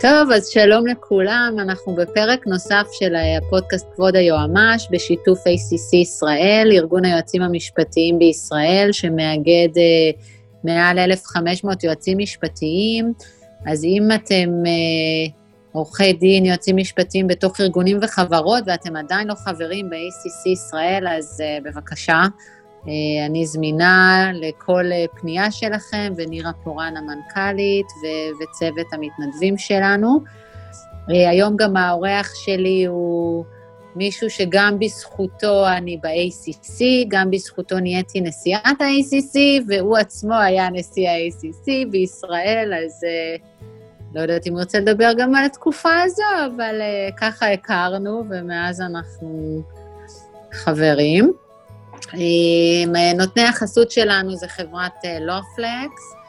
טוב, אז שלום לכולם, אנחנו בפרק נוסף של הפודקאסט כבוד היועמ"ש, בשיתוף ACC ישראל, ארגון היועצים המשפטיים בישראל, שמאגד אה, מעל 1,500 יועצים משפטיים. אז אם אתם אה, עורכי דין, יועצים משפטיים בתוך ארגונים וחברות, ואתם עדיין לא חברים ב-ACC ישראל, אז אה, בבקשה, אה, אני זמינה לכל אה, פנייה שלכם, ונירה פורן המנכ"לית ו- וצוות המתנדבים שלנו. אה, היום גם האורח שלי הוא מישהו שגם בזכותו אני ב-ACC, גם בזכותו נהייתי נשיאת ה-ACC, והוא עצמו היה נשיא ה-ACC בישראל, אז לא יודעת אם הוא רוצה לדבר גם על התקופה הזו, אבל ככה הכרנו, ומאז אנחנו חברים. נותני החסות שלנו זה חברת לופלקס, אה,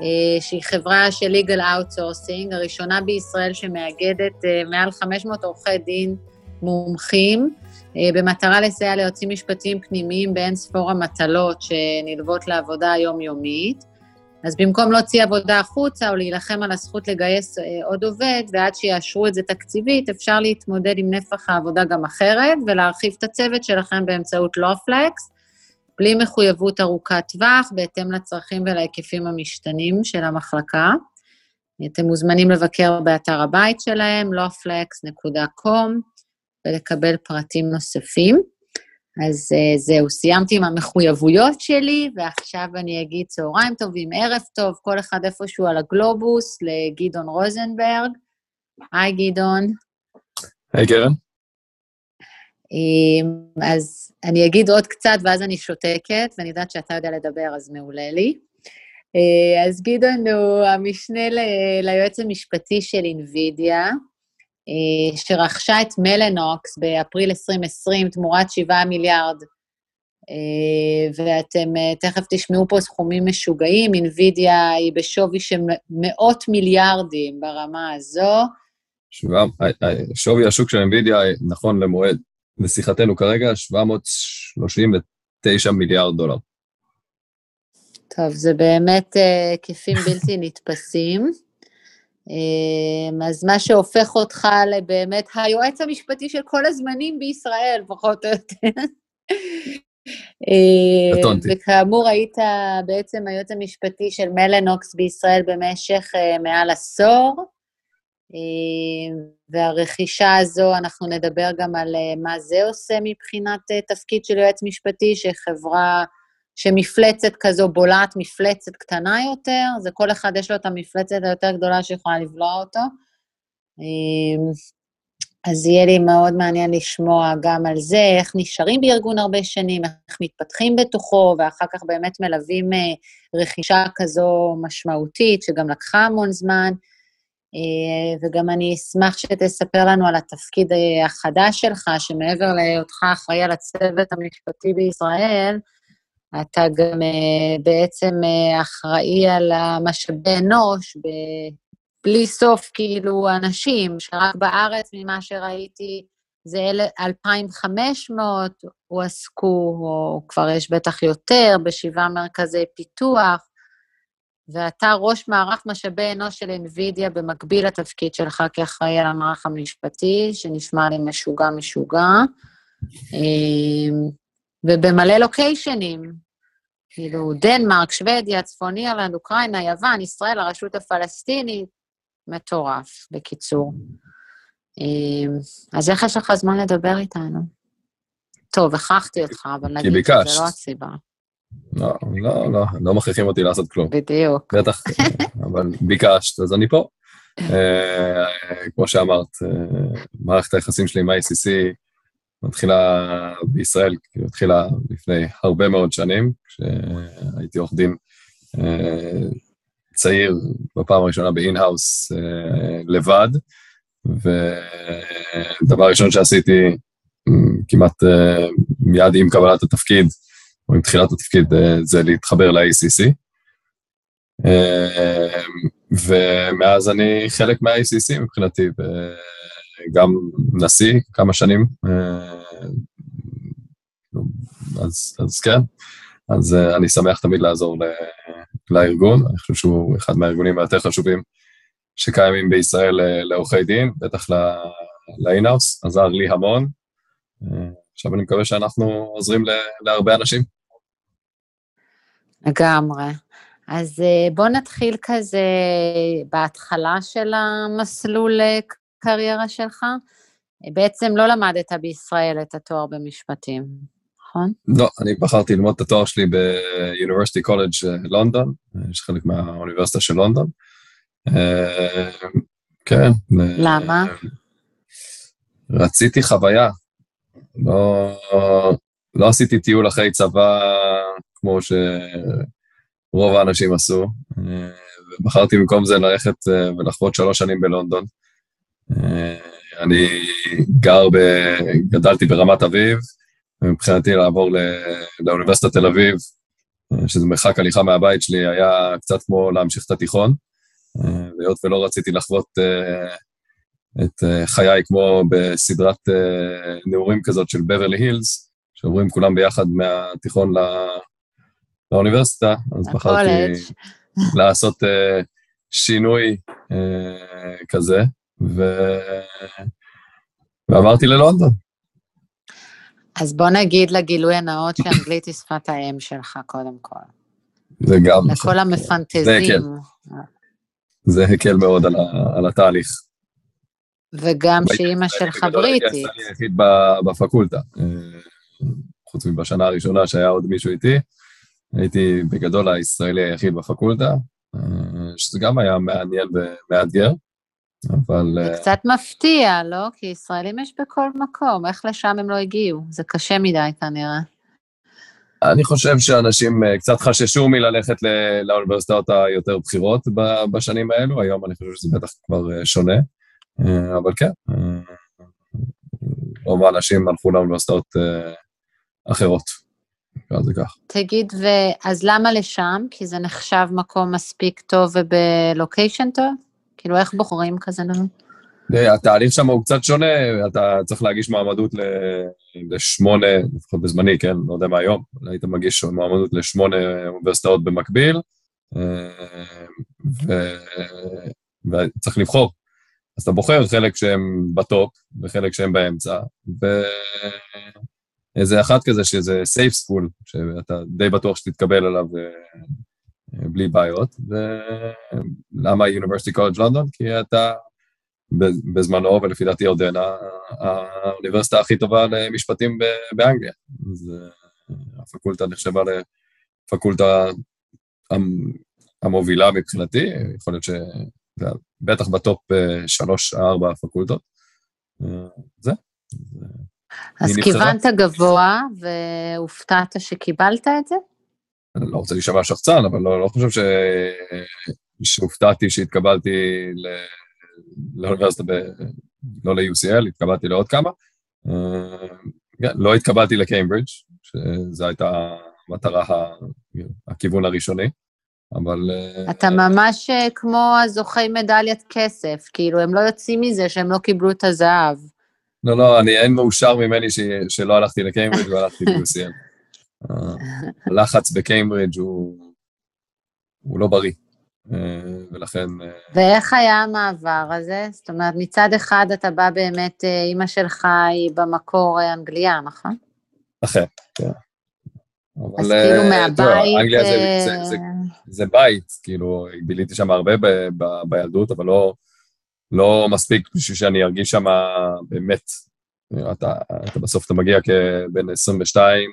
אה, שהיא חברה של legal outsourcing, הראשונה בישראל שמאגדת אה, מעל 500 עורכי דין מומחים, במטרה לסייע ליועצים משפטיים פנימיים באין ספור המטלות שנלוות לעבודה היומיומית. אז במקום להוציא עבודה החוצה או להילחם על הזכות לגייס עוד עובד, ועד שיאשרו את זה תקציבית, אפשר להתמודד עם נפח העבודה גם אחרת ולהרחיב את הצוות שלכם באמצעות לופלקס, בלי מחויבות ארוכת טווח, בהתאם לצרכים ולהיקפים המשתנים של המחלקה. אתם מוזמנים לבקר באתר הבית שלהם, loflex.com, ולקבל פרטים נוספים. אז uh, זהו, סיימתי עם המחויבויות שלי, ועכשיו אני אגיד צהריים טובים, ערב טוב, כל אחד איפשהו על הגלובוס, לגדעון רוזנברג. היי, גדעון. היי, קרן. אז אני אגיד עוד קצת, ואז אני שותקת, ואני יודעת שאתה יודע לדבר, אז מעולה לי. אה, אז גדעון הוא המשנה ליועץ המשפטי של אינווידיה, אה, שרכשה את מלנוקס באפריל 2020 תמורת 7 מיליארד, אה, ואתם תכף תשמעו פה סכומים משוגעים, אינווידיה היא בשווי של מאות מיליארדים ברמה הזו. שווי השוק של אינווידיה, נכון למועד בשיחתנו כרגע 739 מיליארד דולר. טוב, זה באמת היקפים בלתי נתפסים. אמ, אז מה שהופך אותך לבאמת היועץ המשפטי של כל הזמנים בישראל, פחות או יותר. קטונתי. וכאמור, היית בעצם היועץ המשפטי של מלנוקס בישראל במשך אה, מעל עשור, והרכישה הזו, אנחנו נדבר גם על אה, מה זה עושה מבחינת אה, תפקיד של יועץ משפטי, שחברה... שמפלצת כזו בולעת מפלצת קטנה יותר, זה כל אחד יש לו את המפלצת היותר גדולה שיכולה לבלוע אותו. אמ, אז יהיה לי מאוד מעניין לשמוע גם על זה, איך נשארים בארגון הרבה שנים, איך מתפתחים בתוכו, ואחר כך באמת מלווים אה, רכישה כזו משמעותית, שגם לקחה המון זמן. אה, וגם אני אשמח שתספר לנו על התפקיד אה, החדש שלך, שמעבר להיותך אחראי על הצוות המשפטי בישראל, אתה גם uh, בעצם uh, אחראי על המשאבי אנוש, בלי סוף, כאילו, אנשים, שרק בארץ, ממה שראיתי, זה 2,500 הועסקו, או כבר יש בטח יותר, בשבעה מרכזי פיתוח, ואתה ראש מערך משאבי אנוש של NVIDIA במקביל לתפקיד שלך כאחראי על המערך המשפטי, שנשמע לי משוגע משוגע, אה, ובמלא לוקיישנים, כאילו, דנמרק, שוודיה, צפון אירלנד, אוקראינה, יוון, ישראל, הרשות הפלסטינית, מטורף, בקיצור. אמ, אז איך יש לך זמן לדבר איתנו? טוב, הכרחתי אותך, אבל נגיד שזה לא הסיבה. לא, לא, לא, לא מכריחים אותי לעשות כלום. בדיוק. בטח, אבל ביקשת, אז אני פה. אה, כמו שאמרת, אה, מערכת היחסים שלי עם ה-ACC מתחילה בישראל, כאילו התחילה לפני הרבה מאוד שנים, כשהייתי עורך דין אה, צעיר בפעם הראשונה ב-in-house אה, לבד, ודבר ראשון שעשיתי כמעט אה, מיד עם קבלת התפקיד, או עם תחילת התפקיד, זה להתחבר ל-ACC. ומאז אני חלק מה-ACC מבחינתי, גם נשיא כמה שנים, אה, אז, אז כן, אז אה, אני שמח תמיד לעזור לארגון, אני חושב שהוא אחד מהארגונים היותר חשובים שקיימים בישראל לעורכי דין, בטח לאינאוס, עזר לי המון. עכשיו אני מקווה שאנחנו עוזרים להרבה אנשים. לגמרי. אז בוא נתחיל כזה בהתחלה של המסלול קריירה שלך. בעצם לא למדת בישראל את התואר במשפטים, נכון? לא, אני בחרתי ללמוד את התואר שלי ב-University College לונדון, חלק מהאוניברסיטה של לונדון. כן. למה? רציתי חוויה. לא, לא עשיתי טיול אחרי צבא כמו שרוב האנשים עשו, ובחרתי במקום זה ללכת ולחוות שלוש שנים בלונדון. אני גר ב... גדלתי ברמת אביב, ומבחינתי לעבור ל... לאוניברסיטת תל אביב, שזה מרחק הליכה מהבית שלי, היה קצת כמו להמשיך את התיכון, והיות ולא רציתי לחוות את חיי כמו בסדרת נעורים כזאת של בברלי הילס, שעוברים כולם ביחד מהתיכון לא... לאוניברסיטה, אז בחרתי לעשות שינוי כזה. ו... ועברתי ללונדון. אז בוא נגיד לגילוי הנאות שאנגלית היא שפת האם שלך, קודם כל. זה גם... לכל המפנטזים. זה הקל. זה הקל מאוד על, ה... על התהליך. וגם שאימא שלך בריטית. אני היחיד בפקולטה. אה, חוץ מבשנה הראשונה שהיה עוד מישהו איתי, הייתי בגדול הישראלי היחיד בפקולטה, אה, שזה גם היה מעניין ומאתגר. אבל... זה אה, קצת מפתיע, לא? כי ישראלים יש בכל מקום, איך לשם הם לא הגיעו? זה קשה מדי כנראה. אני חושב שאנשים אה, קצת חששו מללכת לאוניברסיטאות היותר בכירות בשנים האלו, היום אני חושב שזה בטח כבר אה, שונה, אבל כן, רוב האנשים הלכו לאוניברסיטאות אחרות, אז זה כך. תגיד, אז למה לשם? כי זה נחשב מקום מספיק טוב ובלוקיישן טוב? כאילו, איך בוחרים כזה דבר? התהליך שם הוא קצת שונה, אתה צריך להגיש מועמדות לשמונה, לפחות בזמני, כן, לא יודע מה היום, היית מגיש מועמדות לשמונה אוניברסיטאות במקביל, וצריך לבחור. אז אתה בוחר חלק שהם בטופ וחלק שהם באמצע, ואיזה אחת כזה שזה safe school, שאתה די בטוח שתתקבל עליו בלי בעיות. ולמה University College London? כי אתה בזמנו, ולפי דעתי עודנה, האוניברסיטה הכי טובה למשפטים באנגליה. אז אה, הפקולטה נחשבה לפקולטה המובילה מבחינתי, יכול להיות שבטח בטופ אה, שלוש-ארבע הפקולטות. אה, זה. אז כיוונת גבוה והופתעת שקיבלת את זה? אני לא רוצה להישמע שחצן, אבל לא, לא חושב ש... שהופתעתי שהתקבלתי ל... לאוניברסיטה, ב... לא ל-UCL, התקבלתי לעוד כמה. כן, לא התקבלתי לקיימברידג', שזו הייתה המטרה, הכיוון הראשוני, אבל... אה, אתה ממש אה, כמו הזוכי מדליית כסף, כאילו, הם לא יוצאים מזה שהם לא קיבלו את הזהב. לא, לא, אני אין מאושר ממני ש... שלא הלכתי לקיימברידג' והלכתי ל-UCL. הלחץ בקיימברידג' הוא, הוא לא בריא, אה, ולכן... אה, ואיך היה המעבר הזה? זאת אומרת, מצד אחד אתה בא באמת, אה, אימא שלך היא במקור אנגליה, נכון? אחר, כן. אז אבל, כאילו מהבית... תראו, אנגליה זה, זה, זה, זה בית, כאילו, ביליתי שם הרבה ב, ב, בילדות, אבל לא, לא מספיק בשביל שאני ארגיש שם באמת, אתה, אתה בסוף אתה מגיע כבן 22,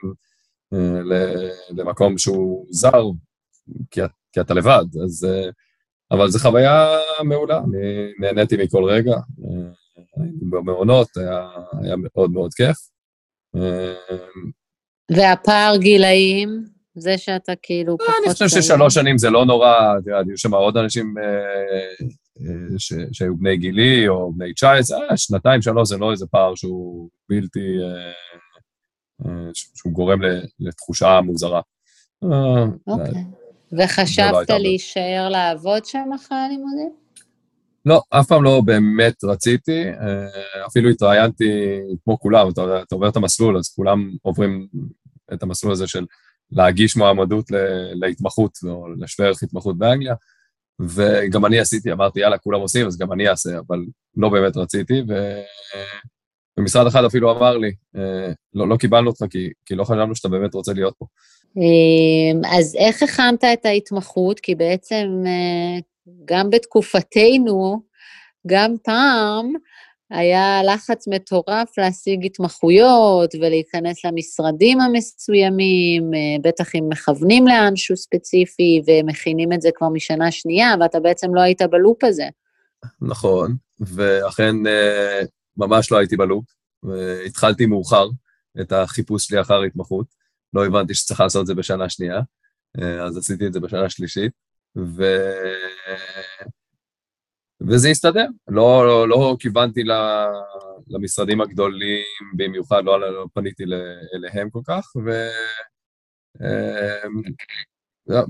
למקום שהוא זר, כי, כי אתה לבד, אז... אה, אבל זו חוויה מעולה, אני נהניתי מכל רגע. אה, היינו במעונות, היה, היה מאוד מאוד כיף. אה, והפער גילאים, זה שאתה כאילו פחות... אני חושב ששלוש שנים זה לא נורא, היו שם עוד אנשים שהיו בני גילי או בני 19, שנתיים, שלוש זה לא איזה פער שהוא בלתי שהוא גורם לתחושה מוזרה. אה, אוקיי. וחשבת לא להישאר לעבוד שם אחרי הלימודים? לא, אף פעם לא באמת רציתי, אה, אפילו התראיינתי כמו כולם, אתה, אתה עובר את המסלול, אז כולם עוברים את המסלול הזה של להגיש מועמדות להתמחות או לשווה ערך התמחות באנגליה, וגם אני עשיתי, אמרתי, יאללה, כולם עושים, אז גם אני אעשה, אבל לא באמת רציתי, ו... ומשרד אחד אפילו אמר לי, אה, לא, לא קיבלנו אותך כי, כי לא חשבנו שאתה באמת רוצה להיות פה. אמ, אז איך הכנת את ההתמחות? כי בעצם אה, גם בתקופתנו, גם פעם, היה לחץ מטורף להשיג התמחויות ולהיכנס למשרדים המסוימים, אה, בטח אם מכוונים לאנשהו ספציפי ומכינים את זה כבר משנה שנייה, ואתה בעצם לא היית בלופ הזה. נכון, ואכן ממש לא הייתי בלופ. התחלתי מאוחר את החיפוש שלי אחר התמחות. לא הבנתי שצריך לעשות את זה בשנה שנייה, אה, אז עשיתי את זה בשנה שלישית, ו... וזה הסתדר. לא, לא, לא כיוונתי למשרדים הגדולים במיוחד, לא, לא פניתי אליהם כל כך, ו... אה,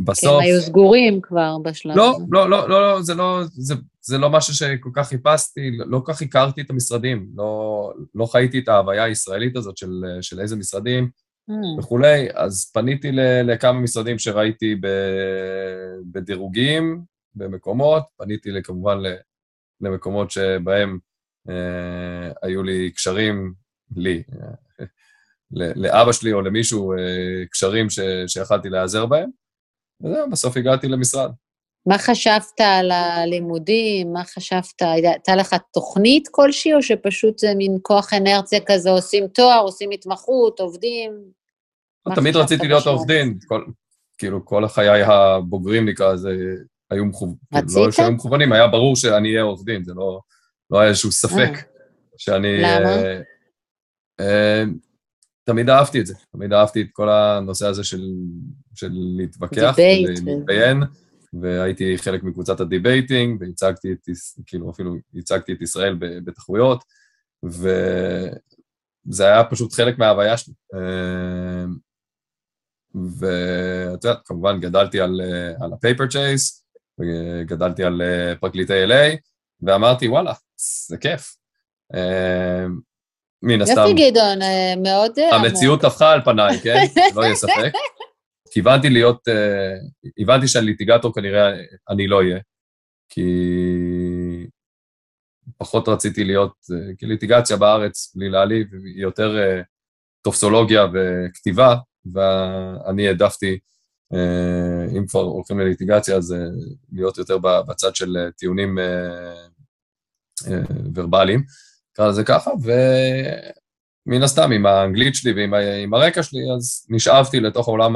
בסוף... הם היו סגורים כבר בשלב לא, הזה. לא, לא, לא, לא, זה לא, זה, זה לא משהו שכל כך חיפשתי, לא כל כך הכרתי את המשרדים, לא, לא חייתי את ההוויה הישראלית הזאת של, של איזה משרדים mm. וכולי, אז פניתי לכמה משרדים שראיתי בדירוגים, במקומות, פניתי כמובן למקומות שבהם אה, היו לי קשרים, לי, אה, לאבא שלי או למישהו, אה, קשרים שיכלתי להיעזר בהם, וזהו, בסוף הגעתי למשרד. מה חשבת על הלימודים? מה חשבת? הייתה לך תוכנית כלשהי, או שפשוט זה מין כוח אנרציה כזה, עושים תואר, עושים התמחות, עובדים? תמיד רציתי להיות עורך דין, כאילו כל חיי הבוגרים נקרא לזה, היו מכוונים, כאילו, לא שהיו מכוונים, היה ברור שאני אהיה עורך דין, זה לא, לא היה איזשהו ספק אה. שאני... למה? אה, תמיד אהבתי את זה, תמיד אהבתי את כל הנושא הזה של, של להתווכח ולהתדיין, והייתי חלק מקבוצת ה-debating, והצגתי את, כאילו אפילו הצגתי את ישראל בתחרויות, וזה היה פשוט חלק מההוויה שלי. אה, ואת יודעת, כמובן גדלתי על, על ה-Paper Chase, וגדלתי על פרקליטי LA, ואמרתי, וואלה, זה כיף. אה, מן הסתם... יופי, גדעון, אה, מאוד... המציאות הפכה על פניי, כן? לא יהיה ספק. כיוונתי להיות, הבנתי שאני ליטיגטור כנראה אני לא אהיה, כי פחות רציתי להיות, כי ליטיגציה בארץ, בלי להעליב, היא יותר טופסולוגיה וכתיבה, ואני העדפתי, אה, אם כבר הולכים לליטיגציה, אז אה, להיות יותר בצד של טיעונים ורבליים, נקרא לזה ככה, ומן הסתם, עם האנגלית שלי ועם הרקע שלי, אז נשאבתי לתוך העולם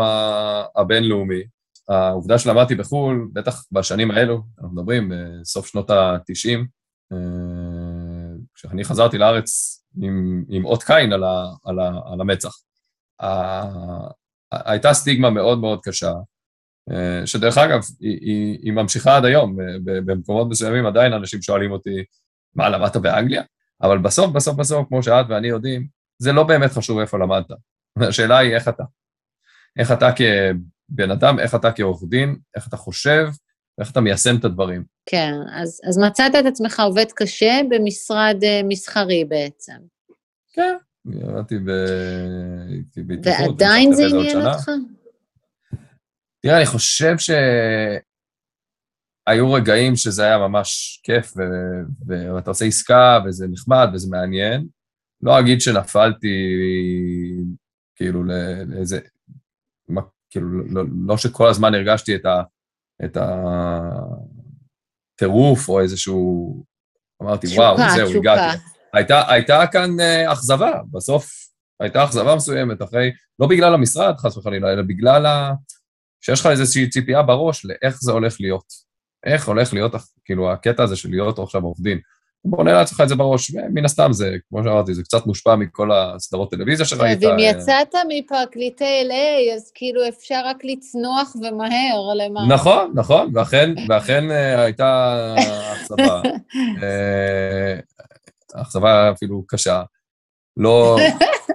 הבינלאומי. העובדה שלמדתי בחו"ל, בטח בשנים האלו, אנחנו מדברים בסוף שנות ה-90, כשאני חזרתי לארץ עם, עם אות קין על, ה, על, ה, על המצח. הייתה סטיגמה מאוד מאוד קשה, אה, שדרך אגב, היא, היא, היא ממשיכה עד היום, אה, במקומות מסוימים עדיין אנשים שואלים אותי, מה, למדת באנגליה? אבל בסוף, בסוף, בסוף, כמו שאת ואני יודעים, זה לא באמת חשוב איפה למדת. השאלה היא איך אתה. איך אתה כבן אדם, איך אתה כעורך דין, איך אתה חושב, ואיך אתה מיישם את הדברים. כן, אז, אז מצאת את עצמך עובד קשה במשרד uh, מסחרי בעצם. כן, עבדתי בהתמחות. ועדיין זה עניין אותך? תראה, אני חושב שהיו רגעים שזה היה ממש כיף, ואתה עושה עסקה, וזה נחמד, וזה מעניין. לא אגיד שנפלתי, כאילו, לאיזה... כאילו, לא, לא, לא שכל הזמן הרגשתי את ה... את הטירוף, או איזשהו... אמרתי, שוקה, וואו, זהו, שוקה. הגעתי. הייתה, הייתה כאן uh, אכזבה, בסוף הייתה אכזבה מסוימת, אחרי, לא בגלל המשרד, חס וחלילה, אלא בגלל ה... שיש לך איזושהי ציפייה בראש לאיך זה הולך להיות. איך הולך להיות, כאילו, הקטע הזה של להיות עכשיו עורך דין. בונה לעצמך את זה בראש, ומן הסתם זה, כמו שאמרתי, זה קצת מושפע מכל הסדרות טלוויזיה שראית. ואם יצאת מפרקליטי LA, אז כאילו אפשר רק לצנוח ומהר למה... נכון, נכון, ואכן, ואכן אה, הייתה אכזבה. אה, אכזבה אפילו קשה. לא...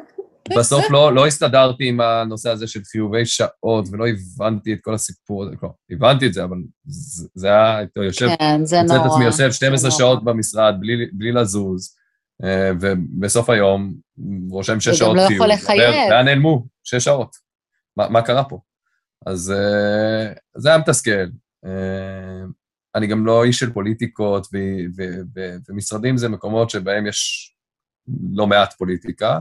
בסוף לא, לא הסתדרתי עם הנושא הזה של חיובי שעות, ולא הבנתי את כל הסיפור הזה. לא, הבנתי את זה, אבל זה, זה היה, אתה יושב, כן, זה נורא. את עצמי יושב 12 שעות. במשרד בלי, בלי לזוז, אה, ובסוף היום רושם 6 שעות חיוב. וגם לא יכול לחייב. לאן נעלמו? 6 שעות. מה, מה קרה פה? אז אה, זה היה מתסכל. אה, אני גם לא איש של פוליטיקות, ו- ו- ו- ומשרדים זה מקומות שבהם יש לא מעט פוליטיקה,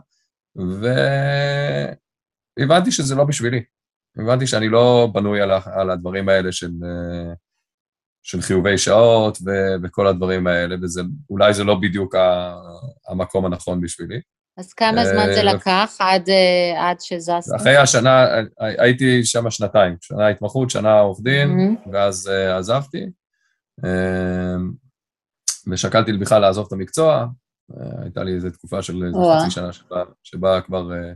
והבנתי שזה לא בשבילי. הבנתי שאני לא בנוי על, על הדברים האלה של, של חיובי שעות ו- וכל הדברים האלה, ואולי זה לא בדיוק המקום הנכון בשבילי. אז כמה זמן זה אה, לקח עד, אה, עד שזזת? אחרי השנה, הייתי שם שנתיים, שנה התמחות, שנה עורך דין, mm-hmm. ואז עזבתי. ושקלתי בכלל לעזוב את המקצוע, הייתה לי איזו תקופה של איזה חצי שנה שבה, שבה כבר, uh,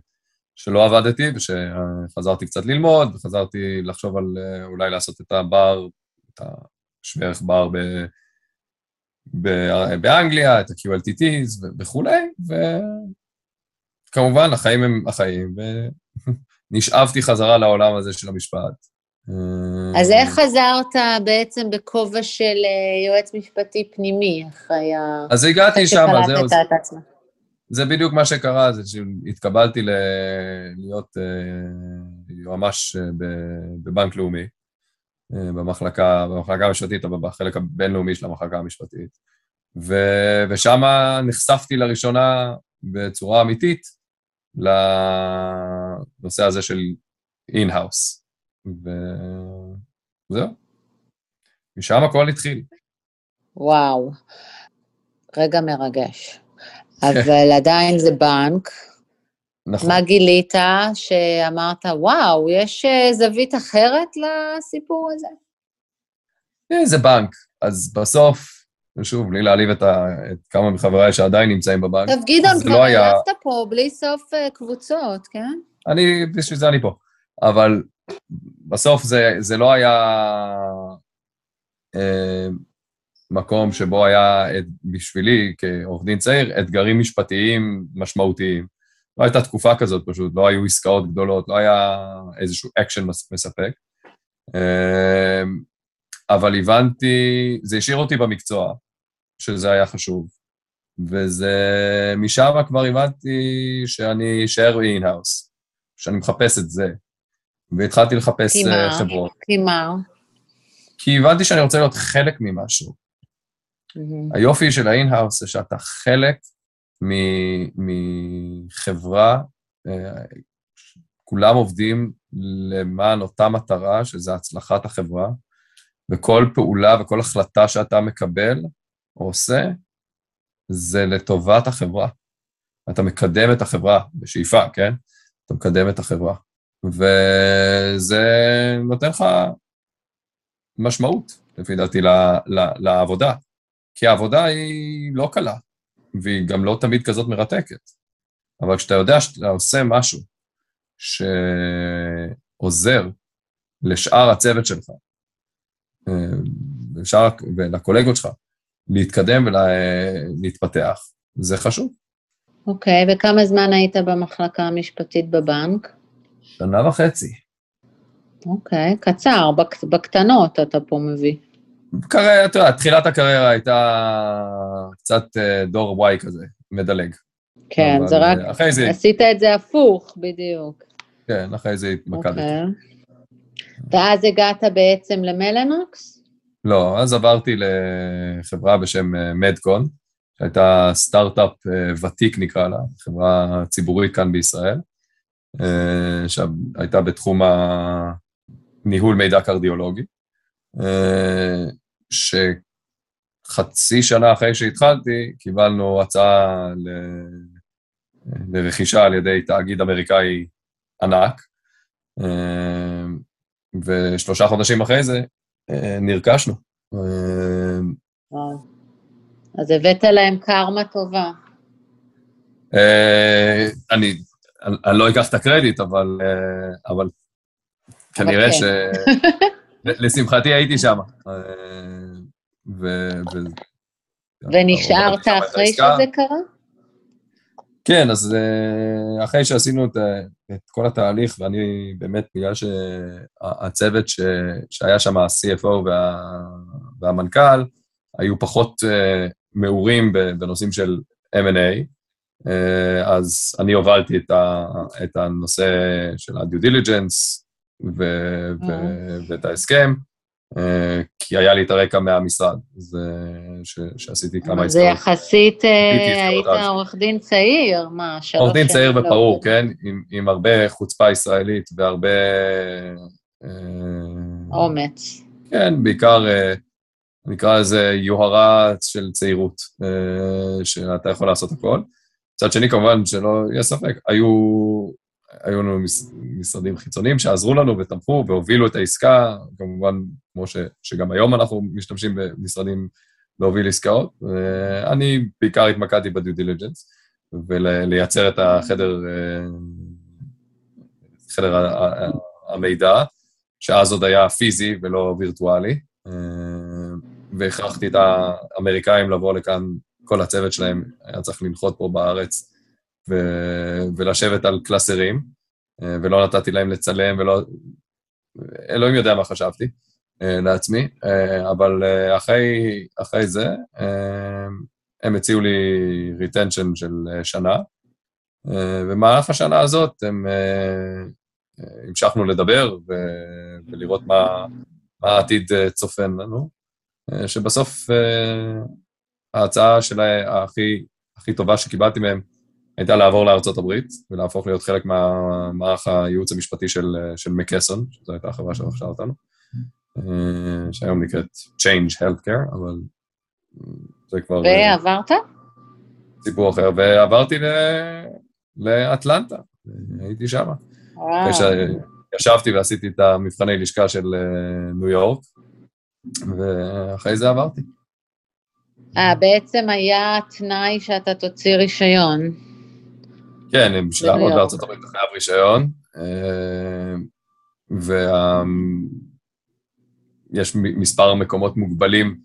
שלא עבדתי, ושחזרתי קצת ללמוד, וחזרתי לחשוב על uh, אולי לעשות את הבר, את השווה ערך בר ב... באנגליה, את ה-QLTTs וכולי, כמובן, החיים הם החיים, ונשאבתי חזרה לעולם הזה של המשפט. אז איך חזרת בעצם בכובע של אה, יועץ משפטי פנימי אחרי ה... אז הגעתי שם, זהו. זה בדיוק מה שקרה, זה שהתקבלתי להיות אה, יועמ"ש אה, בבנק לאומי, במחלקה, במחלקה המשפטית, אבל בחלק הבינלאומי של המחלקה המשפטית. ושם נחשפתי לראשונה בצורה אמיתית לנושא הזה של in-house. וזהו. משם הכל התחיל. וואו, רגע מרגש. אבל עדיין זה בנק. נכון. מה גילית שאמרת, וואו, יש אה, זווית אחרת לסיפור הזה? אה, זה בנק. אז בסוף, ושוב, בלי להעליב את, ה, את כמה מחבריי שעדיין נמצאים בבנק. טוב, גדעון, כבר לא היה... העלבת פה בלי סוף uh, קבוצות, כן? אני, בשביל זה אני פה. אבל בסוף זה, זה לא היה אה, מקום שבו היה, את, בשבילי, כעורך דין צעיר, אתגרים משפטיים משמעותיים. לא הייתה תקופה כזאת פשוט, לא היו עסקאות גדולות, לא היה איזשהו אקשן מספק. אה, אבל הבנתי, זה השאיר אותי במקצוע, שזה היה חשוב. וזה, משם כבר הבנתי שאני אשאר ב-in-house, שאני מחפש את זה. והתחלתי לחפש כי מה? חברות. כי מה? כי הבנתי שאני רוצה להיות חלק ממשהו. Mm-hmm. היופי של ה-in-house זה שאתה חלק מחברה, אה, כולם עובדים למען אותה מטרה, שזה הצלחת החברה, וכל פעולה וכל החלטה שאתה מקבל או עושה, זה לטובת החברה. אתה מקדם את החברה, בשאיפה, כן? אתה מקדם את החברה. וזה נותן לך משמעות, לפי דעתי, לעבודה. כי העבודה היא לא קלה, והיא גם לא תמיד כזאת מרתקת. אבל כשאתה יודע שאתה עושה משהו שעוזר לשאר הצוות שלך, ולשאר, ולקולגות שלך, להתקדם ולהתפתח, זה חשוב. אוקיי, okay, וכמה זמן היית במחלקה המשפטית בבנק? שנה וחצי. אוקיי, okay, קצר, בק, בקטנות אתה פה מביא. קריירה, אתה יודע, תחילת הקריירה הייתה קצת אה, דור וואי כזה, מדלג. כן, זה רק, זה... עשית את זה הפוך, בדיוק. כן, אחרי זה התמקדתי. Okay. אוקיי. ואז הגעת בעצם למלנוקס? לא, אז עברתי לחברה בשם מדקון, אה, שהייתה סטארט-אפ אה, ותיק נקרא לה, חברה ציבורית כאן בישראל, אה, שהייתה בתחום הניהול מידע קרדיולוגי, שחצי שנה אחרי שהתחלתי קיבלנו הצעה ל... לרכישה על ידי תאגיד אמריקאי ענק, ושלושה חודשים אחרי זה אה, נרכשנו. אה, וואו. אז הבאת להם קרמה טובה. אה, אני, אני לא אקח את הקרדיט, אבל, אבל כנראה ש... לשמחתי הייתי שם. ונשארת אחרי שזה קרה? כן, אז uh, אחרי שעשינו את, את כל התהליך, ואני באמת, בגלל שהצוות ש, שהיה שם, ה-CFO וה, והמנכ"ל, היו פחות uh, מעורים בנושאים של M&A, אז אני הובלתי את, ה, את הנושא של ה-due diligence ו, ו, ואת ההסכם, אה, כי היה לי את הרקע מהמשרד, אז ש, שעשיתי כמה זה יחסית, היית עורך דין צעיר, מה, שלוש שנים? עורך דין צעיר בברור, כן, עם, עם הרבה חוצפה ישראלית והרבה... אומץ. כן, בעיקר, נקרא לזה יוהרה של צעירות, שאתה יכול לעשות הכל. מצד שני, כמובן, שלא יהיה ספק, היו, היו לנו משרדים חיצוניים שעזרו לנו ותמכו והובילו את העסקה, כמובן, כמו ש, שגם היום אנחנו משתמשים במשרדים להוביל עסקאות. אני בעיקר התמקדתי בדיו דיליג'נס, ולייצר את החדר, חדר המידע, שאז עוד היה פיזי ולא וירטואלי, והכרחתי את האמריקאים לבוא לכאן כל הצוות שלהם היה צריך לנחות פה בארץ ו- ולשבת על קלאסרים, אה, ולא נתתי להם לצלם ולא... אלוהים יודע מה חשבתי אה, לעצמי, אה, אבל אחרי, אחרי זה הם הציעו לי retention של שנה, ובמהלך השנה הזאת הם המשכנו לדבר ו- ולראות מה, מה העתיד צופן לנו, שבסוף ההצעה של הכי, הכי טובה שקיבלתי מהם הייתה לעבור לארצות הברית ולהפוך להיות חלק מהמערך הייעוץ המשפטי של, של מקסון, שזו הייתה החברה שרכשה אותנו, אה, שהיום נקראת Change Healthcare, אבל זה כבר... ועברת? סיפור אחר, ועברתי ל... לאטלנטה, הייתי שם. אחרי שישבתי ועשיתי את המבחני לשכה של אה, ניו יורק, ואחרי זה עברתי. אה, בעצם היה תנאי שאתה תוציא רישיון. כן, בשביל לעבוד בארצות הברית אתה חייב רישיון, אה, ויש מספר מקומות מוגבלים,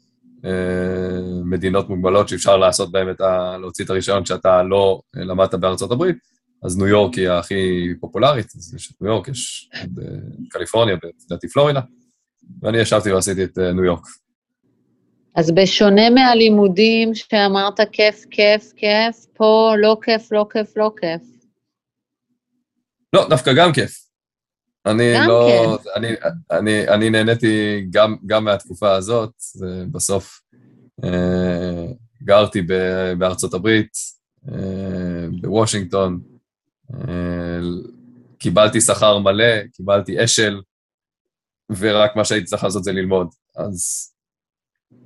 אה, מדינות מוגבלות שאפשר לעשות בהן את ה... להוציא את הרישיון כשאתה לא למדת בארצות הברית, אז ניו יורק היא הכי פופולרית, אז יש את ניו יורק, יש את אה, קליפורניה, לדעתי פלורידה, ואני ישבתי ועשיתי את ניו יורק. אז בשונה מהלימודים שאמרת כיף, כיף, כיף, פה לא כיף, לא כיף, לא כיף. לא, דווקא גם כיף. אני גם לא... כיף. אני, אני, אני נהניתי גם, גם מהתקופה הזאת, בסוף אה, גרתי ב, בארצות הברית, אה, בוושינגטון, אה, קיבלתי שכר מלא, קיבלתי אשל, ורק מה שהייתי צריך לעשות זה ללמוד. אז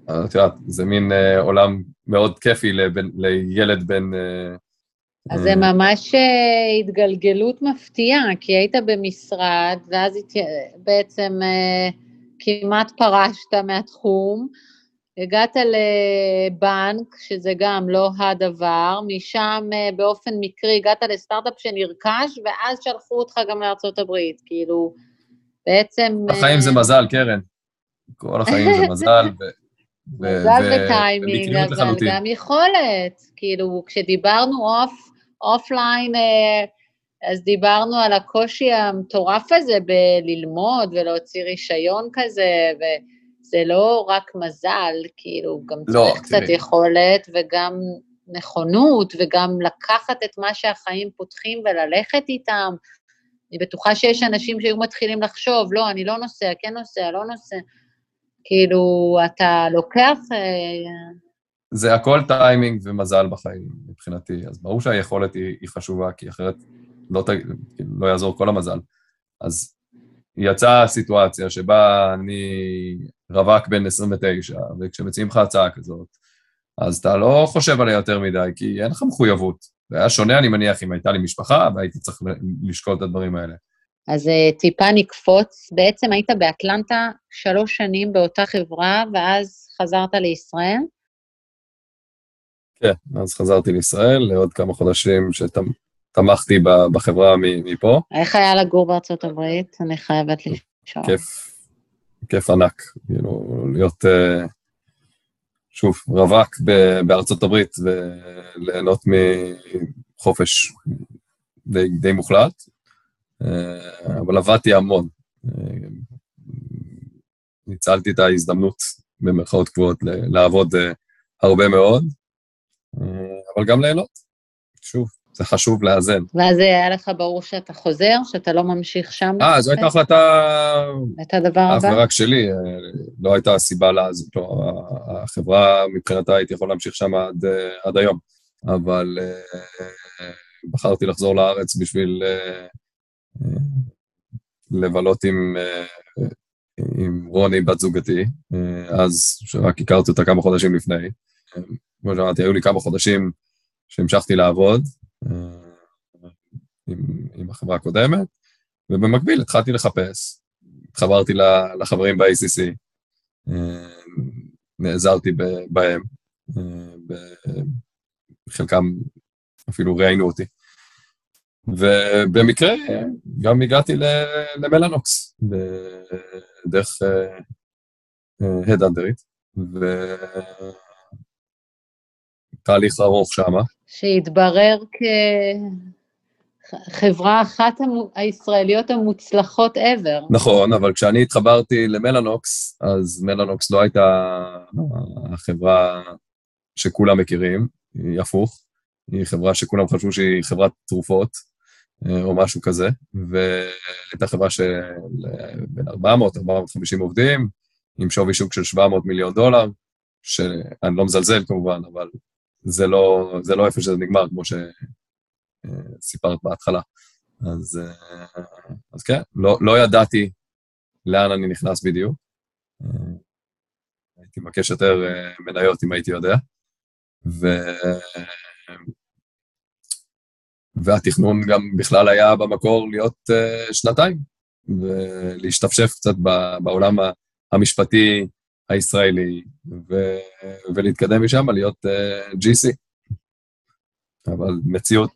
את יודעת, זה מין אה, עולם מאוד כיפי לבן, לילד בן... אה, אז זה ממש אה, התגלגלות מפתיעה, כי היית במשרד, ואז בעצם אה, כמעט פרשת מהתחום, הגעת לבנק, שזה גם לא הדבר, משם אה, באופן מקרי הגעת לסטארט-אפ שנרכש, ואז שלחו אותך גם לארצות הברית, כאילו, בעצם... החיים זה מזל, קרן. כל החיים זה מזל, מזל וטיימינג, אבל גם יכולת. כאילו, כשדיברנו off, offline, אה, אז דיברנו על הקושי המטורף הזה בללמוד ולהוציא רישיון כזה, וזה לא רק מזל, כאילו, גם לא, צריך קצת יכולת וגם נכונות, וגם לקחת את מה שהחיים פותחים וללכת איתם. אני בטוחה שיש אנשים שהיו מתחילים לחשוב, לא, אני לא נוסע, כן נוסע, לא נוסע. כאילו, אתה לוקח... אה, זה הכל טיימינג ומזל בחיים מבחינתי, אז ברור שהיכולת היא, היא חשובה, כי אחרת לא, לא יעזור כל המזל. אז יצאה סיטואציה שבה אני רווק בן 29, וכשמציעים לך הצעה כזאת, אז אתה לא חושב עליה יותר מדי, כי אין לך מחויבות. זה היה שונה, אני מניח, אם הייתה לי משפחה, והייתי צריך לשקול את הדברים האלה. אז uh, טיפה נקפוץ, בעצם היית באטלנטה שלוש שנים באותה חברה, ואז חזרת לישראל? כן, אז חזרתי לישראל לעוד כמה חודשים שתמכתי בחברה מפה. איך היה לגור בארצות הברית? אני חייבת לשאול. כיף, כיף ענק, כאילו, להיות, uh, שוב, רווק בארצות הברית וליהנות מחופש די, די מוחלט, אה, אבל עבדתי המון. אה, ניצלתי את ההזדמנות, במרכאות קבועות, לעבוד אה, הרבה מאוד, אבל גם ליהנות, שוב. זה חשוב לאזן. ואז היה לך ברור שאתה חוזר, שאתה לא ממשיך שם? אה, זו הייתה החלטה... את הדבר הבא? אך ורק שלי, אה, לא הייתה סיבה לעזוב. לא, החברה מבחינתה הייתי יכול להמשיך שם עד, אה, עד היום, אבל בחרתי לחזור לארץ בשביל לבלות עם, עם רוני, בת זוגתי, אז שרק הכרתי אותה כמה חודשים לפני. כמו שאמרתי, היו לי כמה חודשים שהמשכתי לעבוד אה, עם, עם החברה הקודמת, ובמקביל התחלתי לחפש. התחברתי לחברים ב-ACC, אה, נעזרתי בהם, אה, בחלקם אפילו ראיינו אותי. ובמקרה גם הגעתי למלאנוקס, דרך הדאנדרית, תהליך ארוך שם. שהתברר כחברה אחת הישראליות המוצלחות ever. נכון, אבל כשאני התחברתי למלאנוקס, אז מלאנוקס לא הייתה החברה שכולם מכירים, היא הפוך. היא חברה שכולם חשבו שהיא חברת תרופות, אה, או משהו כזה, והייתה חברה של בין 400-450 עובדים, עם שווי שוק של 700 מיליון דולר, שאני לא מזלזל כמובן, אבל זה לא, זה לא איפה שזה נגמר, כמו שסיפרת בהתחלה. אז, אז כן, לא, לא ידעתי לאן אני נכנס בדיוק. הייתי מבקש יותר מניות אם הייתי יודע. ו... והתכנון גם בכלל היה במקור להיות uh, שנתיים, ולהשתפשף קצת בעולם המשפטי הישראלי, ו, ולהתקדם משם, להיות uh, GC. אבל מציאות,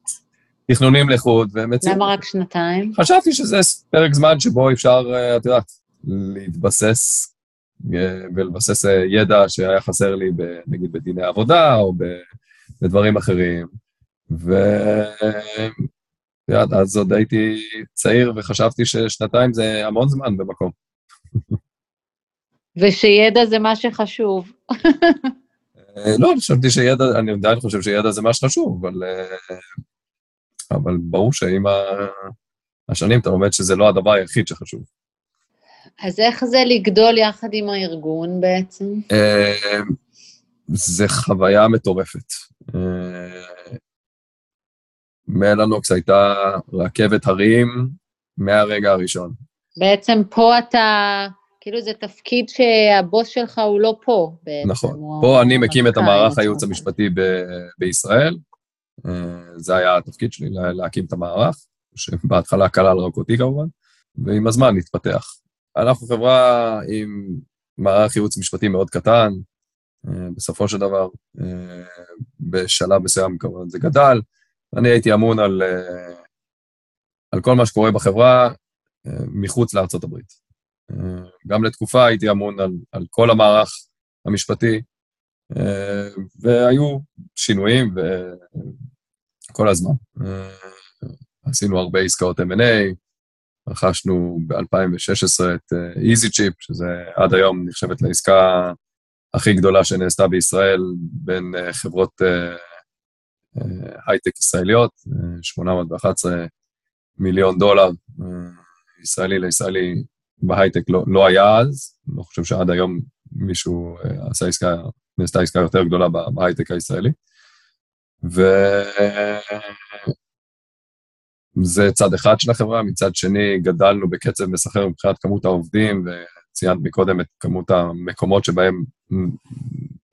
תכנונים לחוד ומציאות... למה רק שנתיים? חשבתי שזה פרק זמן שבו אפשר, uh, את יודעת, להתבסס אה, ולבסס ידע שהיה חסר לי, ב, נגיד, בדיני עבודה או ב, בדברים אחרים. ו... אז עוד הייתי צעיר וחשבתי ששנתיים זה המון זמן במקום. ושידע זה מה שחשוב. אה, לא, חשבתי שידע, אני עדיין חושב שידע זה מה שחשוב, אבל, אה, אבל ברור שעם השנים אתה לומד שזה לא הדבר היחיד שחשוב. אז איך זה לגדול יחד עם הארגון בעצם? אה, זה חוויה מטורפת. מלאנוקס הייתה רכבת הרים מהרגע הראשון. בעצם פה אתה כאילו זה תפקיד שהבוס שלך הוא לא פה בעצם. נכון. פה אני מקים את המערך הייעוץ המשפטי ב- בישראל. אה, זה היה התפקיד שלי, להקים את המערך, שבהתחלה כלל רק אותי כמובן, ועם הזמן התפתח. אנחנו חברה עם מערך ייעוץ משפטי מאוד קטן, אה, בסופו של דבר, אה, בשלב מסוים כמובן זה גדל. אני הייתי אמון על, על כל מה שקורה בחברה מחוץ לארצות הברית. גם לתקופה הייתי אמון על, על כל המערך המשפטי, והיו שינויים כל הזמן. עשינו הרבה עסקאות M&A, רכשנו ב-2016 את EasyChip, שזה עד היום נחשבת לעסקה הכי גדולה שנעשתה בישראל בין חברות הייטק ישראליות, 811 מיליון דולר ישראלי לישראלי בהייטק לא, לא היה אז, לא חושב שעד היום מישהו אה, עשה עסקה, נעשתה עסקה יותר גדולה בהייטק הישראלי. וזה צד אחד של החברה, מצד שני גדלנו בקצב מסחר מבחינת כמות העובדים, וציינת מקודם את כמות המקומות שבהם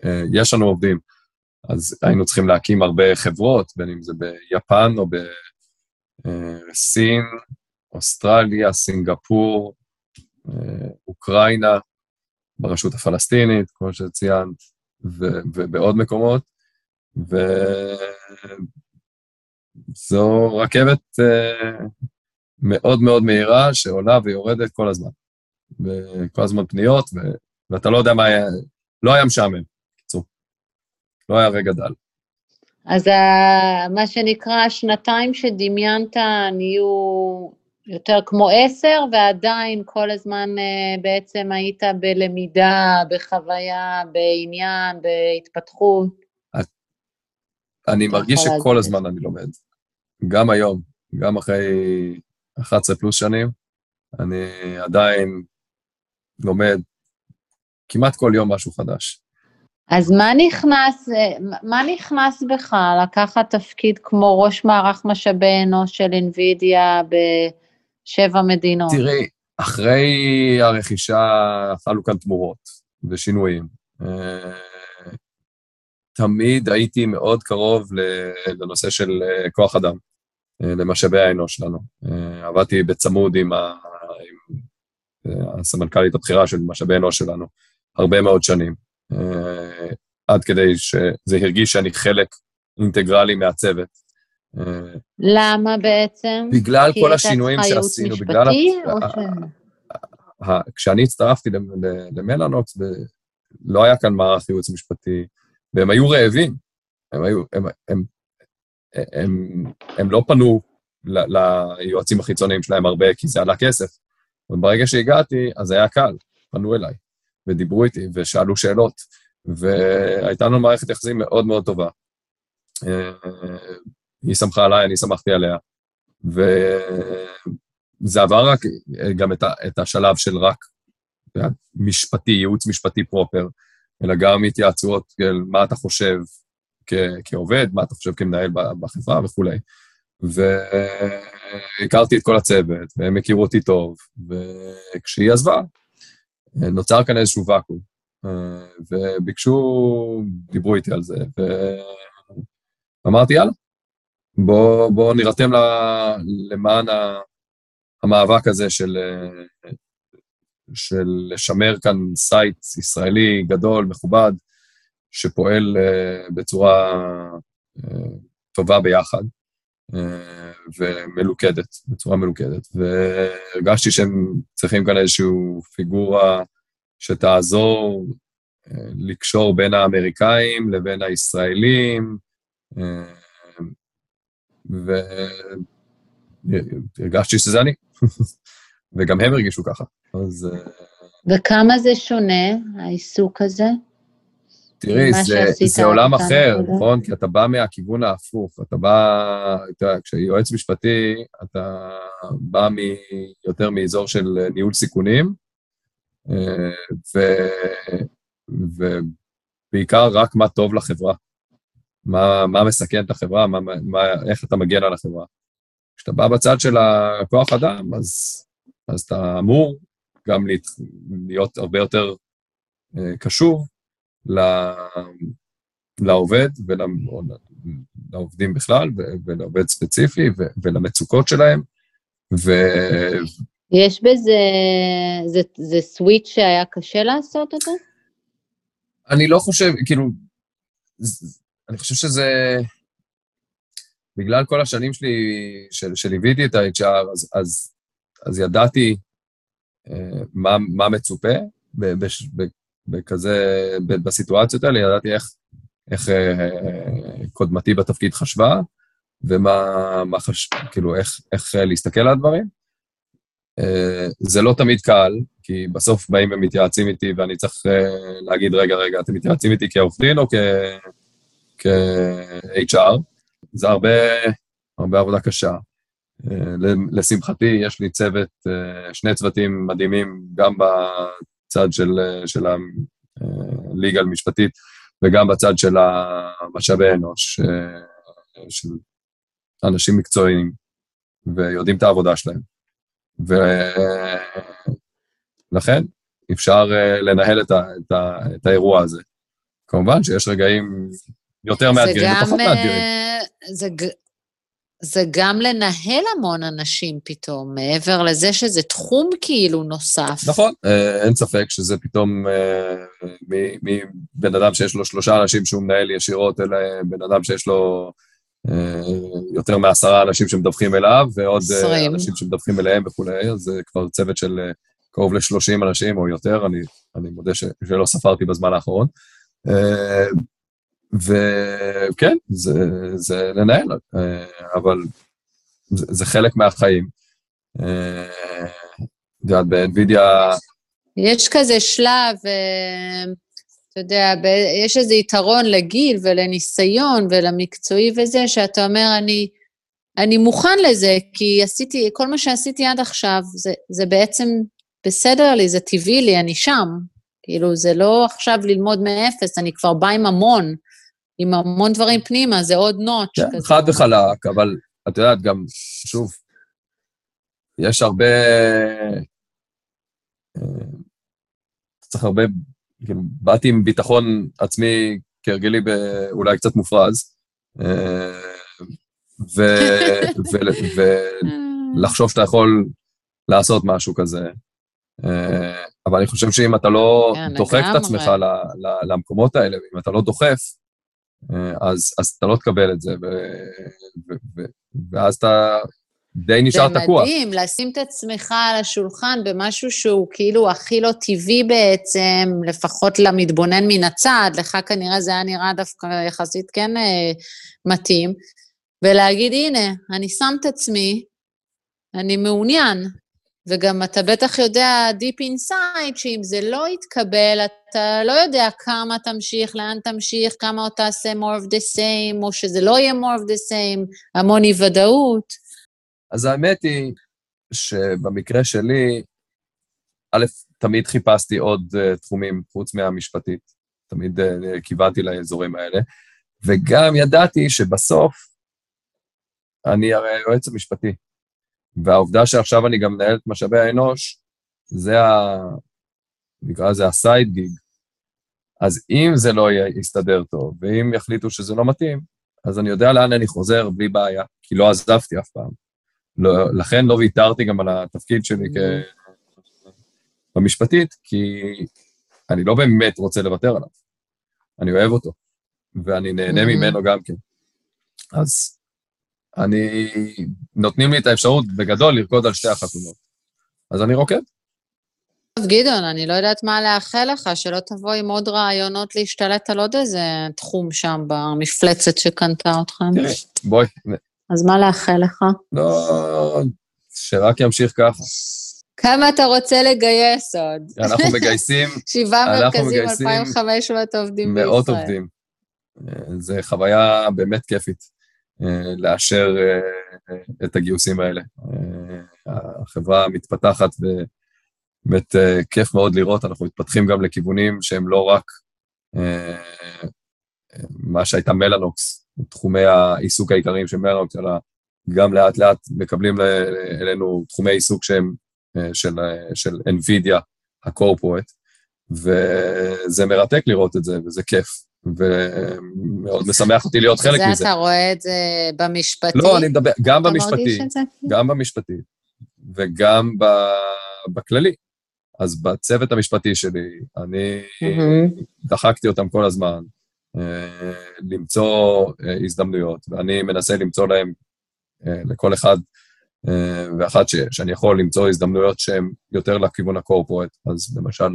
אה, יש לנו עובדים, אז היינו צריכים להקים הרבה חברות, בין אם זה ביפן או בסין, אה, אוסטרליה, סינגפור, אוקראינה, ברשות הפלסטינית, כמו שציינת, ו- ובעוד מקומות, וזו רכבת uh, מאוד מאוד מהירה שעולה ויורדת כל הזמן. וכל הזמן פניות, ו- ואתה לא יודע מה היה, לא היה משעמם. לא היה רגע דל. אז מה שנקרא, השנתיים שדמיינת נהיו יותר כמו עשר, ועדיין כל הזמן uh, בעצם היית בלמידה, בחוויה, בעניין, בהתפתחות. אני מרגיש שכל הזמן אני לומד. גם היום, גם אחרי 11 פלוס שנים, אני עדיין לומד כמעט כל יום משהו חדש. אז מה נכנס, מה נכנס בך לקחת תפקיד כמו ראש מערך משאבי אנוש של NVIDIA בשבע מדינות? תראי, אחרי הרכישה חלו כאן תמורות ושינויים. אה, תמיד הייתי מאוד קרוב לנושא של אה, כוח אדם, אה, למשאבי האנוש שלנו. עבדתי בצמוד עם, ה... עם הסמנכ"לית הבכירה של משאבי אנוש שלנו הרבה מאוד שנים. עד כדי שזה הרגיש שאני חלק אינטגרלי מהצוות. למה בעצם? בגלל כל השינויים שעשינו, בגלל... כי אתה צריכה ייעוץ משפטי, או ש... כשאני הצטרפתי למלאנוקס, לא היה כאן מערך ייעוץ משפטי, והם היו רעבים. הם היו, הם, הם, הם, הם לא פנו ליועצים החיצוניים שלהם הרבה, כי זה עלה כסף. וברגע שהגעתי, אז היה קל, פנו אליי, ודיברו איתי, ושאלו שאלות. והייתה לנו מערכת יחסים מאוד מאוד טובה. אה, היא שמחה עליי, אני שמחתי עליה. וזה עבר רק גם את השלב של רק משפטי, ייעוץ משפטי פרופר, אלא גם התייעצויות מה אתה חושב כעובד, מה אתה חושב כמנהל בחברה וכולי. והכרתי את כל הצוות, והם הכירו אותי טוב, וכשהיא עזבה, נוצר כאן איזשהו ואקום. אה, וביקשו, דיברו איתי על זה, ואמרתי, יאללה, בואו בוא נירתם למען המאבק הזה של, של לשמר כאן site ישראלי גדול, מכובד, שפועל אה, בצורה אה, טובה ביחד ומלוכדת, בצורה מלוכדת. והרגשתי שהם צריכים כאן איזושהי פיגורה שתעזור אה, לקשור בין האמריקאים לבין הישראלים, אה, והרגשתי שזה אני, וגם הם הרגישו ככה. אז... אה, וכמה זה שונה, העיסוק הזה? תראי, זה, זה עולם אחר, נכון? כי אתה בא מהכיוון ההפוך. אתה בא, אתה, כשיועץ משפטי, אתה בא מ, יותר מאזור של ניהול סיכונים, ו, ובעיקר רק מה טוב לחברה. מה, מה מסכן את החברה, מה, מה, איך אתה מגן על החברה. כשאתה בא בצד של הכוח אדם, אז, אז אתה אמור גם להיות, הרבה יותר אה, קשוב לעובד ולעובדים בכלל, ולעובד ספציפי ולמצוקות שלהם. ו... יש בזה, זה, זה סוויץ' שהיה קשה לעשות אותו? אני לא חושב, כאילו, אני חושב שזה, בגלל כל השנים שלי, של, שליוויתי את ה-HR, אז, אז, אז ידעתי אה, מה, מה מצופה בש, בכזה, בסיטואציות האלה, ידעתי איך, איך אה, קודמתי בתפקיד חשבה, ומה, מה חש... כאילו, איך, איך להסתכל על הדברים. אה, זה לא תמיד קל, כי בסוף באים ומתייעצים איתי ואני צריך אה, להגיד, רגע, רגע, אתם מתייעצים איתי כעורך דין או כ-HR? זה הרבה, הרבה עבודה קשה. אה, לשמחתי, יש לי צוות, שני צוותים מדהימים, גם בצד של, של הליגה המשפטית וגם בצד של המשאבי אנוש, של אנשים מקצועיים, ויודעים את העבודה שלהם. ולכן אפשר אה, לנהל את, ה, את, ה, את האירוע הזה. כמובן שיש רגעים יותר מאתגרים ופחות מאתגרים. אה, זה, זה גם לנהל המון אנשים פתאום, מעבר לזה שזה תחום כאילו נוסף. נכון, אה, אין ספק שזה פתאום מבן אדם שיש לו שלושה אנשים שהוא מנהל ישירות, אלא בן אדם שיש לו אה, יותר מעשרה אנשים שמדווחים אליו, ועוד 20. אה, אנשים שמדווחים אליהם וכולי, אז זה כבר צוות של אה, קרוב ל-30 אנשים או יותר, אני, אני מודה ש, שלא ספרתי בזמן האחרון. וכן, זה, זה לנהל, אבל זה, זה חלק מהחיים. את יודעת, באנווידיה... יש כזה שלב, אתה יודע, יש איזה יתרון לגיל ולניסיון ולמקצועי וזה, שאתה אומר, אני אני מוכן לזה, כי עשיתי, כל מה שעשיתי עד עכשיו, זה, זה בעצם בסדר לי, זה טבעי לי, אני שם. כאילו, זה לא עכשיו ללמוד מאפס, אני כבר באה עם המון, עם המון דברים פנימה, זה עוד נוטש כן, כזה. חד וחלק, אבל את יודעת, גם, שוב, יש הרבה... אה, צריך הרבה... כאילו, באתי עם ביטחון עצמי, כהרגלי, אולי קצת מופרז, אה, ולחשוב שאתה יכול לעשות משהו כזה. אה, אבל אני חושב שאם אתה לא כן, דוחק את. עצמך למקומות האלה, ואם אתה לא דוחף, אז, אז אתה לא תקבל את זה, ו, ו, ו, ואז אתה די נשאר זה תקוע. מדהים, לשים את עצמך על השולחן במשהו שהוא כאילו הכי לא טבעי בעצם, לפחות למתבונן מן הצד, לך כנראה זה היה נראה דווקא יחסית כן אה, מתאים, ולהגיד, הנה, אני שם את עצמי, אני מעוניין, וגם אתה בטח יודע deep inside שאם זה לא יתקבל, אתה לא יודע כמה תמשיך, לאן תמשיך, כמה עוד תעשה more of the same, או שזה לא יהיה more of the same, המון אי-ודאות. אז האמת היא שבמקרה שלי, א', תמיד חיפשתי עוד uh, תחומים חוץ מהמשפטית, תמיד uh, כיוונתי לאזורים האלה, וגם ידעתי שבסוף אני הרי היועץ המשפטי, והעובדה שעכשיו אני גם מנהל את משאבי האנוש, זה ה... נקרא לזה הסייד גיג. אז אם זה לא יסתדר טוב, ואם יחליטו שזה לא מתאים, אז אני יודע לאן אני חוזר בלי בעיה, כי לא עזבתי אף פעם. לא, לכן לא ויתרתי גם על התפקיד שלי כ... במשפטית, כי אני לא באמת רוצה לוותר עליו. אני אוהב אותו, ואני נהנה Mhm. ממנו גם כן. אז אני... נותנים לי את האפשרות בגדול לרקוד על שתי החתונות. אז אני רוקד. טוב, גדעון, אני לא יודעת מה לאחל לך, שלא תבוא עם עוד רעיונות להשתלט על עוד איזה תחום שם במפלצת שקנתה אתכם. תראי, בואי, אז מה לאחל לך? לא... שרק ימשיך ככה. כמה אתה רוצה לגייס עוד? אנחנו מגייסים שבעה מרכזים, מגייסים 2,500 עובדים בישראל. מאות עובדים. אה, זו חוויה באמת כיפית לאשר אה, את הגיוסים האלה. אה, החברה מתפתחת ובאמת אה, כיף מאוד לראות, אנחנו מתפתחים גם לכיוונים שהם לא רק אה, אה, מה שהייתה מלאנוקס, תחומי העיסוק העיקריים של מלאנוקס, אלא גם לאט לאט מקבלים אלינו תחומי עיסוק שהם אה, של, אה, של NVIDIA הקורפורט, וזה מרתק לראות את זה, וזה כיף, ומאוד משמח אותי להיות חלק זה מזה. אתה רואה את זה במשפטי? לא, אני מדבר, גם אתה במשפטי, זה? גם במשפטי, וגם ב, בכללי. אז בצוות המשפטי שלי, אני מהמם. דחקתי אותם כל הזמן אה, למצוא אה, הזדמנויות, ואני מנסה למצוא להם, אה, לכל אחד ואחת ש, שאני יכול למצוא הזדמנויות שהן יותר לכיוון הקורפורט. אז למשל,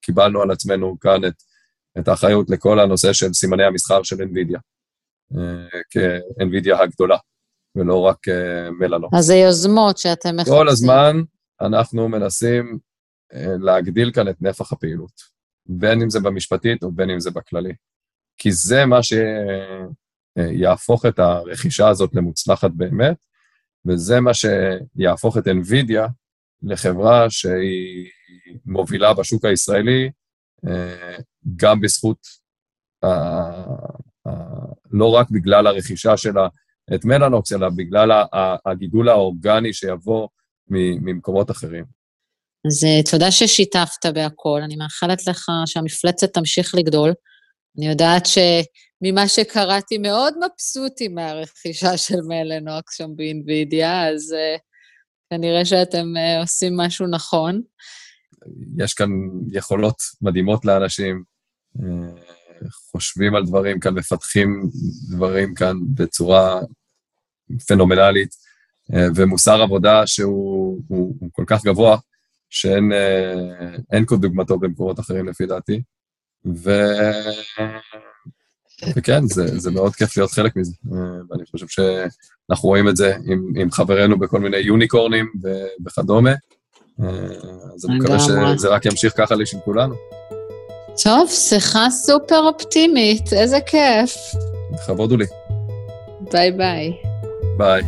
קיבלנו על עצמנו כאן את, את האחריות לכל הנושא של סימני המסחר של NVIDIA, אה, כ-NVIDIA הגדולה, ולא רק אה, מלאנוקס. אז זה יוזמות שאתם מחפשים. כל הזמן אנחנו מנסים אה, להגדיל כאן את נפח הפעילות, בין אם זה במשפטית או בין אם זה בכללי. כי זה מה שיהפוך את הרכישה הזאת למוצלחת באמת, וזה מה שיהפוך את NVIDIA לחברה שהיא מובילה בשוק הישראלי, אה, גם בזכות, ה- ה- לא רק בגלל הרכישה שלה את מלאנוקס, אלא בגלל הגידול האורגני שיבוא ממקומות אחרים. אז אה, תודה ששיתפת בהכל, אני מאחלת לך שהמפלצת תמשיך לגדול. אני יודעת שממה שקראתי מאוד מבסוטים מהרכישה של מלנוקס שם באינווידיה, אז uh, כנראה שאתם uh, עושים משהו נכון. יש כאן יכולות מדהימות לאנשים, אה, חושבים על דברים כאן, מפתחים דברים כאן בצורה פנומנלית, אה, ומוסר עבודה שהוא הוא, הוא כל כך גבוה, שאין אה, כדוגמתו במקומות אחרים לפי דעתי. ו... וכן, זה, זה מאוד כיף להיות חלק מזה, ואני חושב שאנחנו רואים את זה עם, עם חברינו בכל מיני יוניקורנים וכדומה, אז אני מקווה. שזה רק ימשיך ככה בשביל כולנו. טוב, שיחה סופר אופטימית, איזה כיף. לכבוד הוא לי. ביי ביי. ביי.